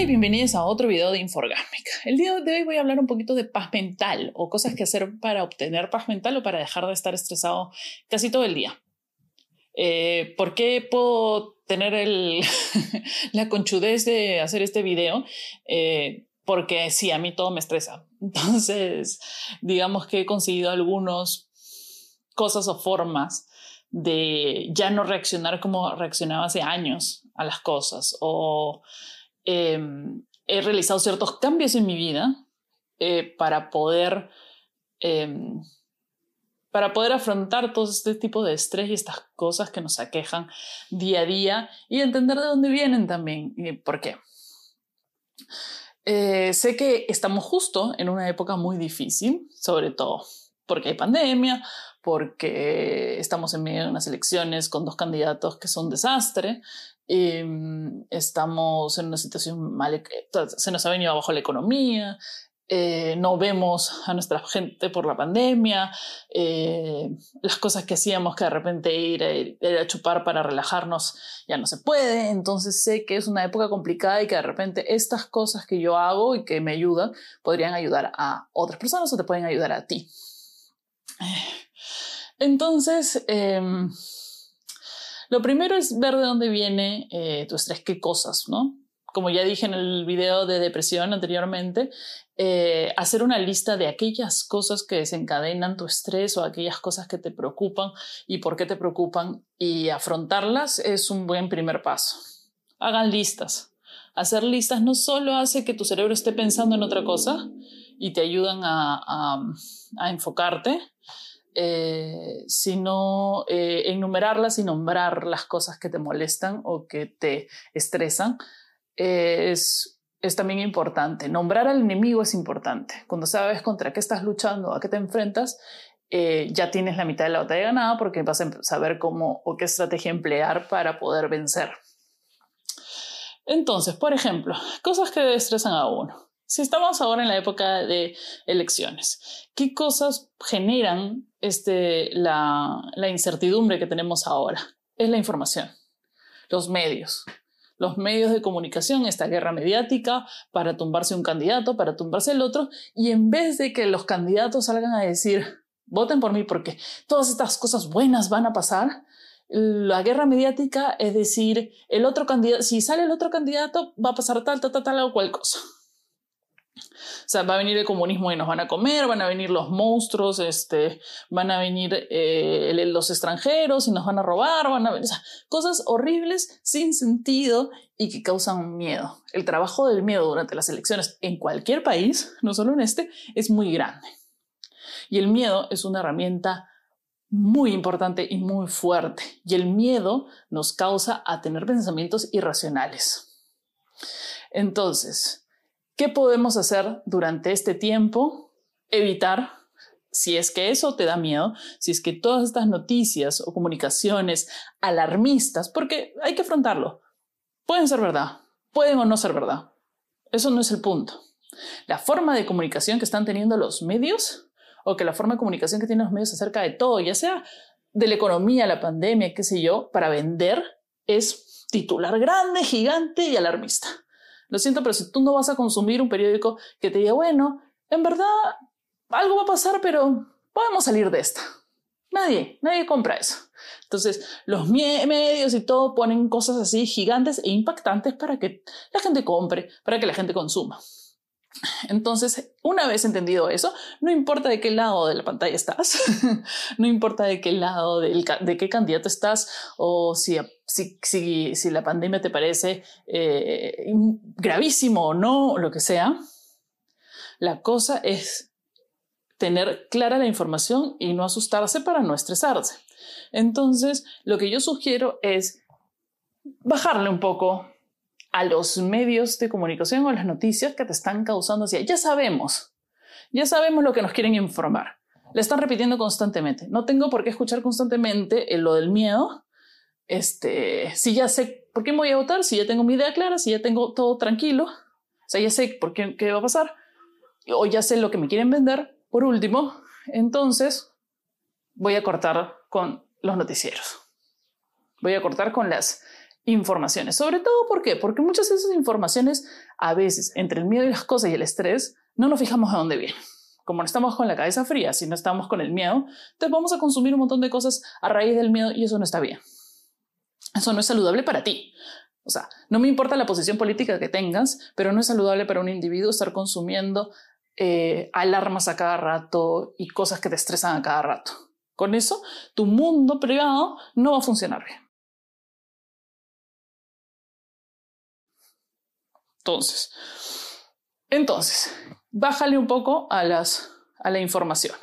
Y bienvenidos a otro video de Inforgámica. El día de hoy voy a hablar un poquito de paz mental o cosas que hacer para obtener paz mental o para dejar de estar estresado casi todo el día. Eh, ¿Por qué puedo tener el la conchudez de hacer este video? Eh, porque sí, a mí todo me estresa. Entonces, digamos que he conseguido algunas cosas o formas de ya no reaccionar como reaccionaba hace años a las cosas o em, he realizado ciertos cambios en mi vida eh, para poder em, para poder afrontar todo este tipo de estrés y estas cosas que nos aquejan día a día y entender de dónde vienen también y por qué. Eh, sé que estamos justo en una época muy difícil, sobre todo porque hay pandemia, porque estamos en medio de unas elecciones con dos candidatos que son desastre, em, estamos en una situación mal, se nos ha venido abajo la economía, eh, no vemos a nuestra gente por la pandemia, eh, las cosas que hacíamos que de repente ir a, chupar para relajarnos ya no se puede, entonces sé que es una época complicada y que de repente estas cosas que yo hago y que me ayudan podrían ayudar a otras personas o te pueden ayudar a ti. Entonces, eh, lo primero es ver de dónde viene eh, tu estrés, qué cosas, ¿no? Como ya dije en el video de depresión anteriormente, eh, hacer una lista de aquellas cosas que desencadenan tu estrés o aquellas cosas que te preocupan y por qué te preocupan y afrontarlas es un buen primer paso. Hagan listas. Hacer listas no solo hace que tu cerebro esté pensando en otra cosa y te ayudan a, enfocarte, eh, sino eh, enumerarlas y nombrar las cosas que te molestan o que te estresan eh, es, también importante. Nombrar al enemigo es importante. Cuando sabes contra qué estás luchando, a qué te enfrentas, ya tienes la mitad de la batalla ganada porque vas a saber cómo o qué estrategia emplear para poder vencer. Entonces, por ejemplo, cosas que estresan a uno. Si estamos ahora en la época de elecciones, ¿qué cosas generan este, la, incertidumbre que tenemos ahora? Es la información, los medios, los medios de comunicación, esta guerra mediática para tumbarse un candidato, para tumbarse el otro, y en vez de que los candidatos salgan a decir, voten por mí porque todas estas cosas buenas van a pasar, la guerra mediática es decir, el otro candidato, si sale el otro candidato, va a pasar tal, tal, tal, tal o cual cosa. O sea, va a venir el comunismo y nos van a comer, van a venir los monstruos, este, van a venir eh, los extranjeros y nos van a robar, van a venir, cosas horribles sin sentido y que causan miedo. El trabajo del miedo durante las elecciones en cualquier país, no solo en este, es muy grande. Y el miedo es una herramienta muy importante y muy fuerte. Y el miedo nos causa a tener pensamientos irracionales. Entonces, ¿Qué podemos hacer durante este tiempo? Evitar, si es que eso te da miedo, si es que todas estas noticias o comunicaciones alarmistas, porque hay que afrontarlo, pueden ser verdad, pueden o no ser verdad. Eso no es el punto. La forma de comunicación que están teniendo los medios o que la forma de comunicación que tienen los medios acerca de todo, ya sea de la economía, la pandemia, qué sé yo, para vender, es titular grande, gigante y alarmista. Lo siento, pero si tú no vas a consumir un periódico que te diga, bueno, en verdad algo va a pasar, pero podemos salir de esta. Nadie, nadie compra eso. Entonces, los medios y todo ponen cosas así gigantes e impactantes para que la gente compre, para que la gente consuma. Entonces, una vez entendido eso, no importa de qué lado de la pantalla estás, no importa de qué lado de qué candidato estás o si la pandemia te parece eh, gravísimo o no, o lo que sea, la cosa es tener clara la información y no asustarse para no estresarse. Entonces, lo que yo sugiero es bajarle un poco a los medios de comunicación o las noticias que te están causando ansiedad. Ya sabemos, ya sabemos lo que nos quieren informar. Le están repitiendo constantemente. No tengo por qué escuchar constantemente lo del miedo. Este, si ya sé por qué voy a votar, si ya tengo mi idea clara, si ya tengo todo tranquilo, o sea, ya sé por qué, qué va a pasar, o ya sé lo que me quieren vender, por último, entonces voy a cortar con los noticieros. Voy a cortar con las informaciones. Sobre todo, ¿por qué? Porque muchas de esas informaciones, a veces, entre el miedo y las cosas y el estrés, no nos fijamos a dónde vienen. Como no estamos con la cabeza fría, si no estamos con el miedo, entonces vamos a consumir un montón de cosas a raíz del miedo y eso no está bien. Eso no es saludable para ti. O sea, no me importa la posición política que tengas, pero no es saludable para un individuo estar consumiendo eh, alarmas a cada rato y cosas que te estresan a cada rato. Con eso, tu mundo privado no va a funcionar bien. Entonces, entonces, bájale un poco a, las, a la información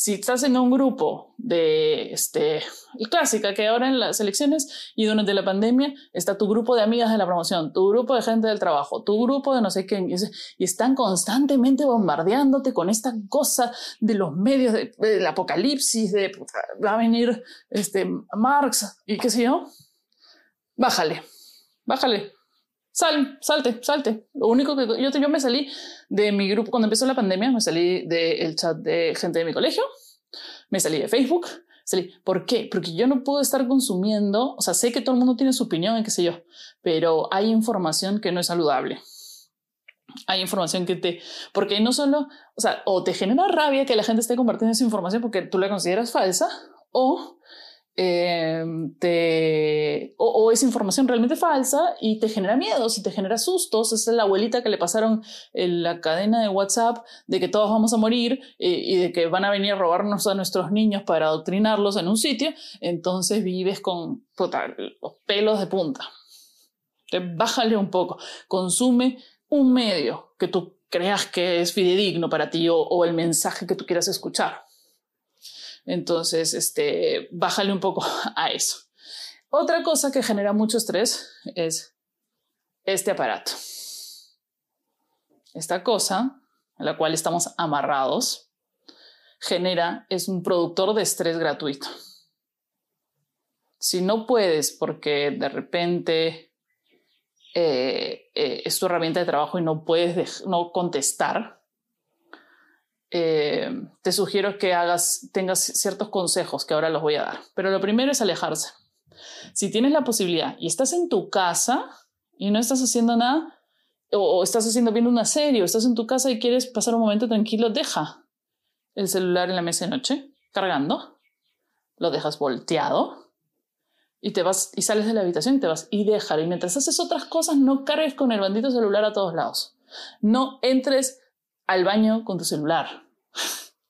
si estás en un grupo de este, clásica que ahora en las elecciones y durante la pandemia está tu grupo de amigas de la promoción, tu grupo de gente del trabajo, tu grupo de no sé qué, y están constantemente bombardeándote con esta cosa de los medios del apocalipsis, de va a venir este, Marx y qué sé yo, bájale, bájale. Sal, salte, salte. Lo único que yo, yo me salí de mi grupo cuando empezó la pandemia, me salí del chat de gente de mi colegio, me salí de Facebook, salí. ¿Por qué? Porque yo no puedo estar consumiendo, o sea, sé que todo el mundo tiene su opinión y qué sé yo, pero hay información que no es saludable. Hay información que te, porque no solo, o sea, o te genera rabia que la gente esté compartiendo esa información porque tú la consideras falsa, o te, o, es información realmente falsa y te genera miedos y te genera sustos. Esa es la abuelita que le pasaron en la cadena de WhatsApp de que todos vamos a morir eh, y de que van a venir a robarnos a nuestros niños para adoctrinarlos en un sitio. Entonces vives con los pelos de punta. Bájale un poco. Consume un medio que tú creas que es fidedigno para ti o el mensaje que tú quieras escuchar. Entonces, este, bájale un poco a eso. Otra cosa que genera mucho estrés es este aparato. Esta cosa a la cual estamos amarrados genera, es un productor de estrés gratuito. Si no puedes porque de repente eh, eh, es tu herramienta de trabajo y no puedes no contestar, eh, te sugiero que tengas ciertos consejos que ahora los voy a dar. Pero lo primero es alejarse. Si tienes la posibilidad y estás en tu casa y no estás haciendo nada, o, estás haciendo viendo una serie, o estás en tu casa y quieres pasar un momento tranquilo, deja el celular en la mesa de noche cargando, lo dejas volteado y te vas y sales de la habitación y te vas y déjalo. Y mientras haces otras cosas, no cargues con el bandito celular a todos lados. No entres al baño con tu celular.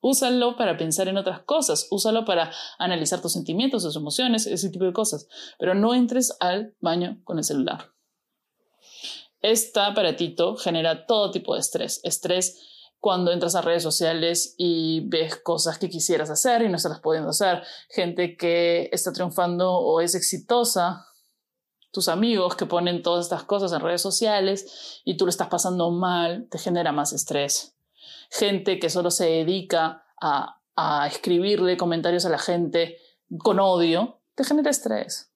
Úsalo para pensar en otras cosas, úsalo para analizar tus sentimientos, tus emociones, ese tipo de cosas, pero no entres al baño con el celular. Este aparatito genera todo tipo de estrés. Estrés cuando entras a redes sociales y ves cosas que quisieras hacer y no estás pudiendo hacer. Gente que está triunfando o es exitosa. Tus amigos que ponen todas estas cosas en redes sociales y tú lo estás pasando mal, te genera más estrés gente que solo se dedica a, escribirle comentarios a la gente con odio, te genera estrés.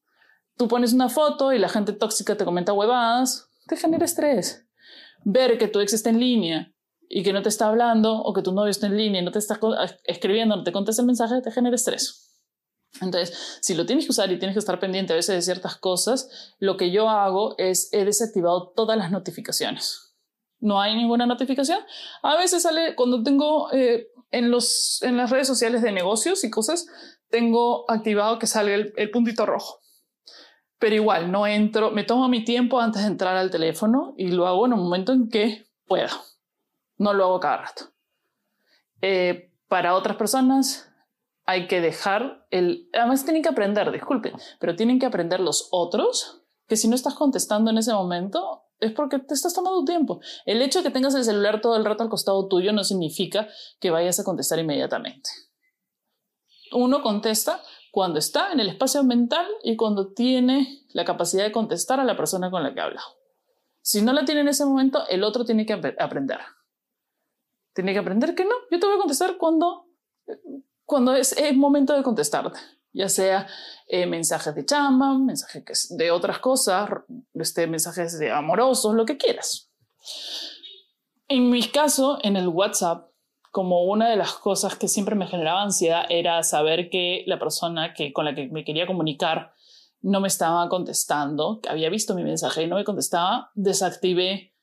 Tú pones una foto y la gente tóxica te comenta huevadas, te genera estrés. Ver que tu ex está en línea y que no te está hablando o que tu novio está en línea y no te está escribiendo, no te contesta el mensaje, te genera estrés. Entonces, si lo tienes que usar y tienes que estar pendiente a veces de ciertas cosas, lo que yo hago es he desactivado todas las notificaciones no hay ninguna notificación. A veces sale cuando tengo eh, en, los, en las redes sociales de negocios y cosas, tengo activado que salga el, puntito rojo. Pero igual, no entro, me tomo mi tiempo antes de entrar al teléfono y lo hago en un momento en que pueda. No lo hago cada rato. Eh, para otras personas hay que dejar el... Además tienen que aprender, disculpen, pero tienen que aprender los otros que si no estás contestando en ese momento, es porque te estás tomando tiempo. El hecho de que tengas el celular todo el rato al costado tuyo no significa que vayas a contestar inmediatamente. Uno contesta cuando está en el espacio mental y cuando tiene la capacidad de contestar a la persona con la que ha hablado. Si no la tiene en ese momento, el otro tiene que aprender. Tiene que aprender que no, yo te voy a contestar cuando, cuando es el momento de contestarte ya sea eh, mensajes de chamba, mensajes de otras cosas, este, mensajes de amorosos, lo que quieras. En mi caso, en el WhatsApp, como una de las cosas que siempre me generaba ansiedad era saber que la persona que, con la que me quería comunicar no me estaba contestando, que había visto mi mensaje y no me contestaba, desactivé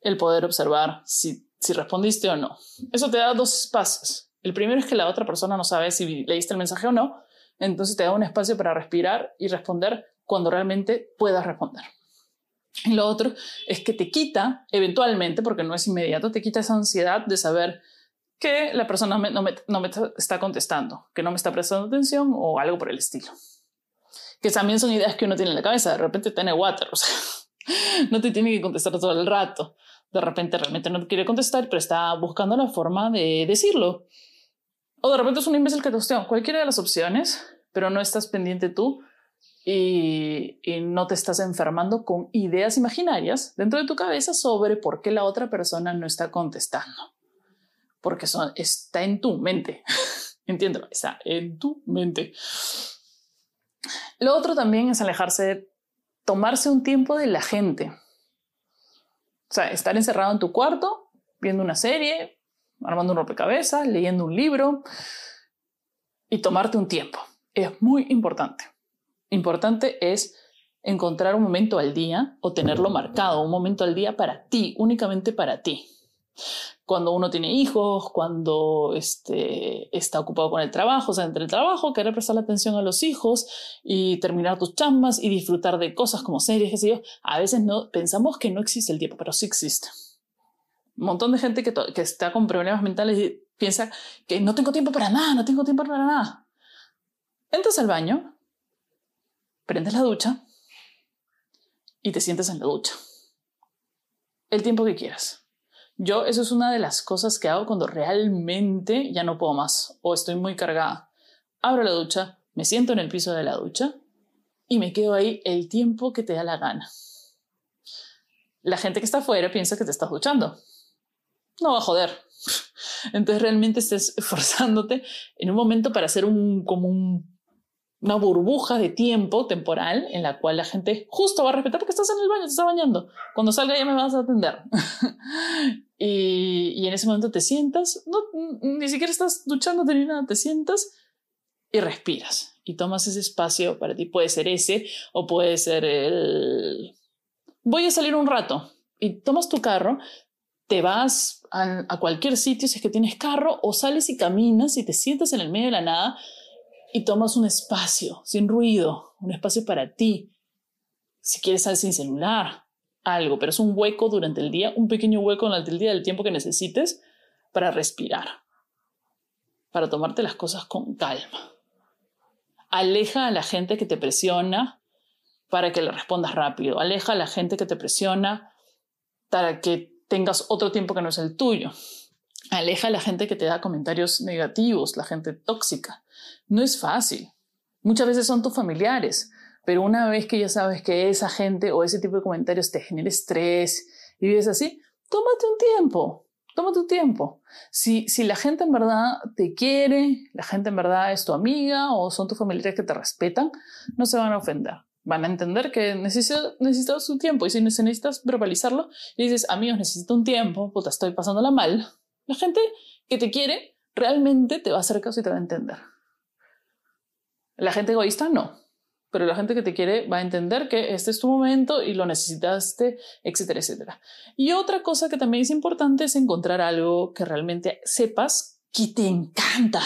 el poder observar si, si respondiste o no. Eso te da dos espacios. El primero es que la otra persona no sabe si leíste el mensaje o no, entonces te da un espacio para respirar y responder cuando realmente puedas responder. Y lo otro es que te quita, eventualmente, porque no es inmediato, te quita esa ansiedad de saber que la persona no, me, no me está contestando, que no me está prestando atención o algo por el estilo. Que también son ideas que uno tiene en la cabeza, de repente tiene water, o sea, no te tiene que contestar todo el rato. De repente realmente no quiere contestar, pero está buscando la forma de decirlo. O de repente es un imbécil que te hostia, cualquiera de las opciones, pero no estás pendiente tú y, y, no te estás enfermando con ideas imaginarias dentro de tu cabeza sobre por qué la otra persona no está contestando. Porque son, está en tu mente. Entiéndelo, está en tu mente. Lo otro también es alejarse tomarse un tiempo de la gente. O sea, estar encerrado en tu cuarto, viendo una serie, armando un rompecabezas, leyendo un libro y tomarte un tiempo. Es muy importante. Importante es encontrar un momento al día o tenerlo marcado, un momento al día para ti, únicamente para ti cuando uno tiene hijos, cuando este, está ocupado con el trabajo, o sea, entre el trabajo, querer prestar atención a los hijos y terminar tus chambas y disfrutar de cosas como series, qué sé yo, a veces no, pensamos que no existe el tiempo, pero sí existe. Montón de gente que, que está con problemas mentales y piensa que no tengo tiempo para nada, no tengo tiempo para nada. Entras al baño, prendes la ducha y te sientes en la ducha. El tiempo que quieras yo, eso es una de las cosas que hago cuando realmente ya no puedo más o estoy muy cargada. Abro la ducha, me siento en el piso de la ducha y me quedo ahí el tiempo que te da la gana. La gente que está afuera piensa que te estás duchando. No va a joder. Entonces realmente estés esforzándote en un momento para hacer un como un una burbuja de tiempo temporal en la cual la gente justo va a respetar porque estás en el baño, te estás bañando. Cuando salga ya me vas a atender. y, y, en ese momento te sientas, no, ni siquiera estás duchándote ni nada, te sientas y respiras y tomas ese espacio para ti. Puede ser ese o puede ser el... Voy a salir un rato y tomas tu carro, te vas a, cualquier sitio si es que tienes carro o sales y caminas y te sientas en el medio de la nada y tomas un espacio sin ruido, un espacio para ti. Si quieres salir sin celular, algo, pero es un hueco durante el día, un pequeño hueco durante el día del tiempo que necesites para respirar, para tomarte las cosas con calma. Aleja a la gente que te presiona para que le respondas rápido. Aleja a la gente que te presiona para que tengas otro tiempo que no es el tuyo. Aleja a la gente que te da comentarios negativos, la gente tóxica. No es fácil. Muchas veces son tus familiares, pero una vez que ya sabes que esa gente o ese tipo de comentarios te genera estrés y vives así, tómate un tiempo, tómate un tiempo. Si, si la gente en verdad te quiere, la gente en verdad es tu amiga o son tus familiares que te respetan, no se van a ofender. Van a entender que necesitas, necesitas su tiempo y si necesitas verbalizarlo y dices, amigos, necesito un tiempo, puta, estoy pasándola mal, la gente que te quiere realmente te va a hacer caso y te va a entender. La gente egoísta no, pero la gente que te quiere va a entender que este es tu momento y lo necesitaste, etcétera, etcétera. Y otra cosa que también es importante es encontrar algo que realmente sepas que te encanta,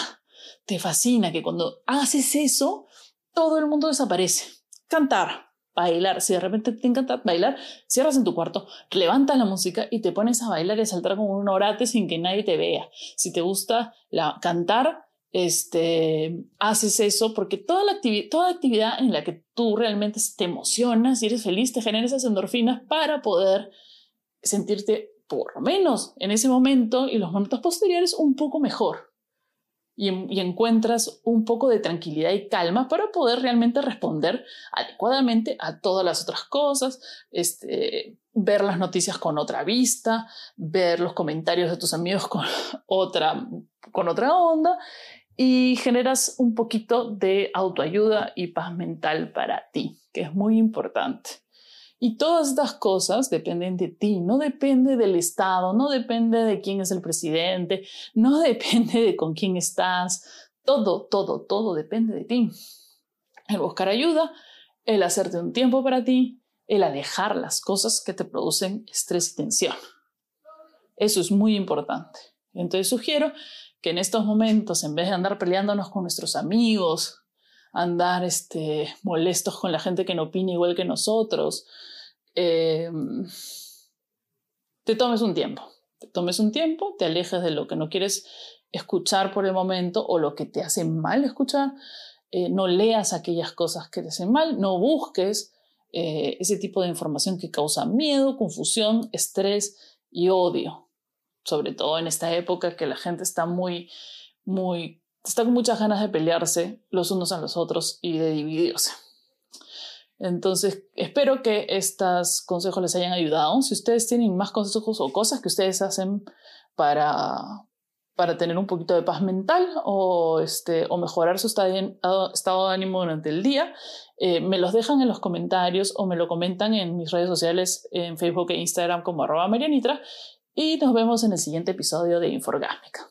te fascina, que cuando haces eso, todo el mundo desaparece. Cantar, bailar. Si de repente te encanta bailar, cierras en tu cuarto, levantas la música y te pones a bailar y a saltar como un orate sin que nadie te vea. Si te gusta la, cantar, este, haces eso porque toda la toda actividad en la que tú realmente te emocionas y eres feliz te genera esas endorfinas para poder sentirte por lo menos en ese momento y los momentos posteriores un poco mejor y, encuentras un poco de tranquilidad y calma para poder realmente responder adecuadamente a todas las otras cosas, este, ver las noticias con otra vista, ver los comentarios de tus amigos con otra, con otra onda y generas un poquito de autoayuda y paz mental para ti, que es muy importante. Y todas estas cosas dependen de ti, no depende del Estado, no depende de quién es el presidente, no depende de con quién estás, todo, todo, todo depende de ti. El buscar ayuda el hacerte un tiempo para ti, el alejar las cosas que te producen estrés y tensión. Eso es muy importante. Entonces sugiero que en estos momentos, en vez de andar peleándonos con nuestros amigos, andar este, molestos con la gente que no opina igual que nosotros, em, te tomes un tiempo. Te tomes un tiempo, te alejes de lo que no quieres escuchar por el momento o lo que te hace mal escuchar. Eh, no leas aquellas cosas que te hacen mal, no busques eh, ese tipo de información que causa miedo, confusión, estrés y odio sobre todo en esta época que la gente está muy, muy, está con muchas ganas de pelearse los unos a los otros y de dividirse. Entonces, espero que estos consejos les hayan ayudado. Si ustedes tienen más consejos o cosas que ustedes hacen para, para tener un poquito de paz mental o, este, o mejorar su estado de ánimo durante el día, eh, me los dejan en los comentarios o me lo comentan en mis redes sociales, en Facebook e Instagram como arroba Marianitra y nos vemos en el siguiente episodio de Inforgámica.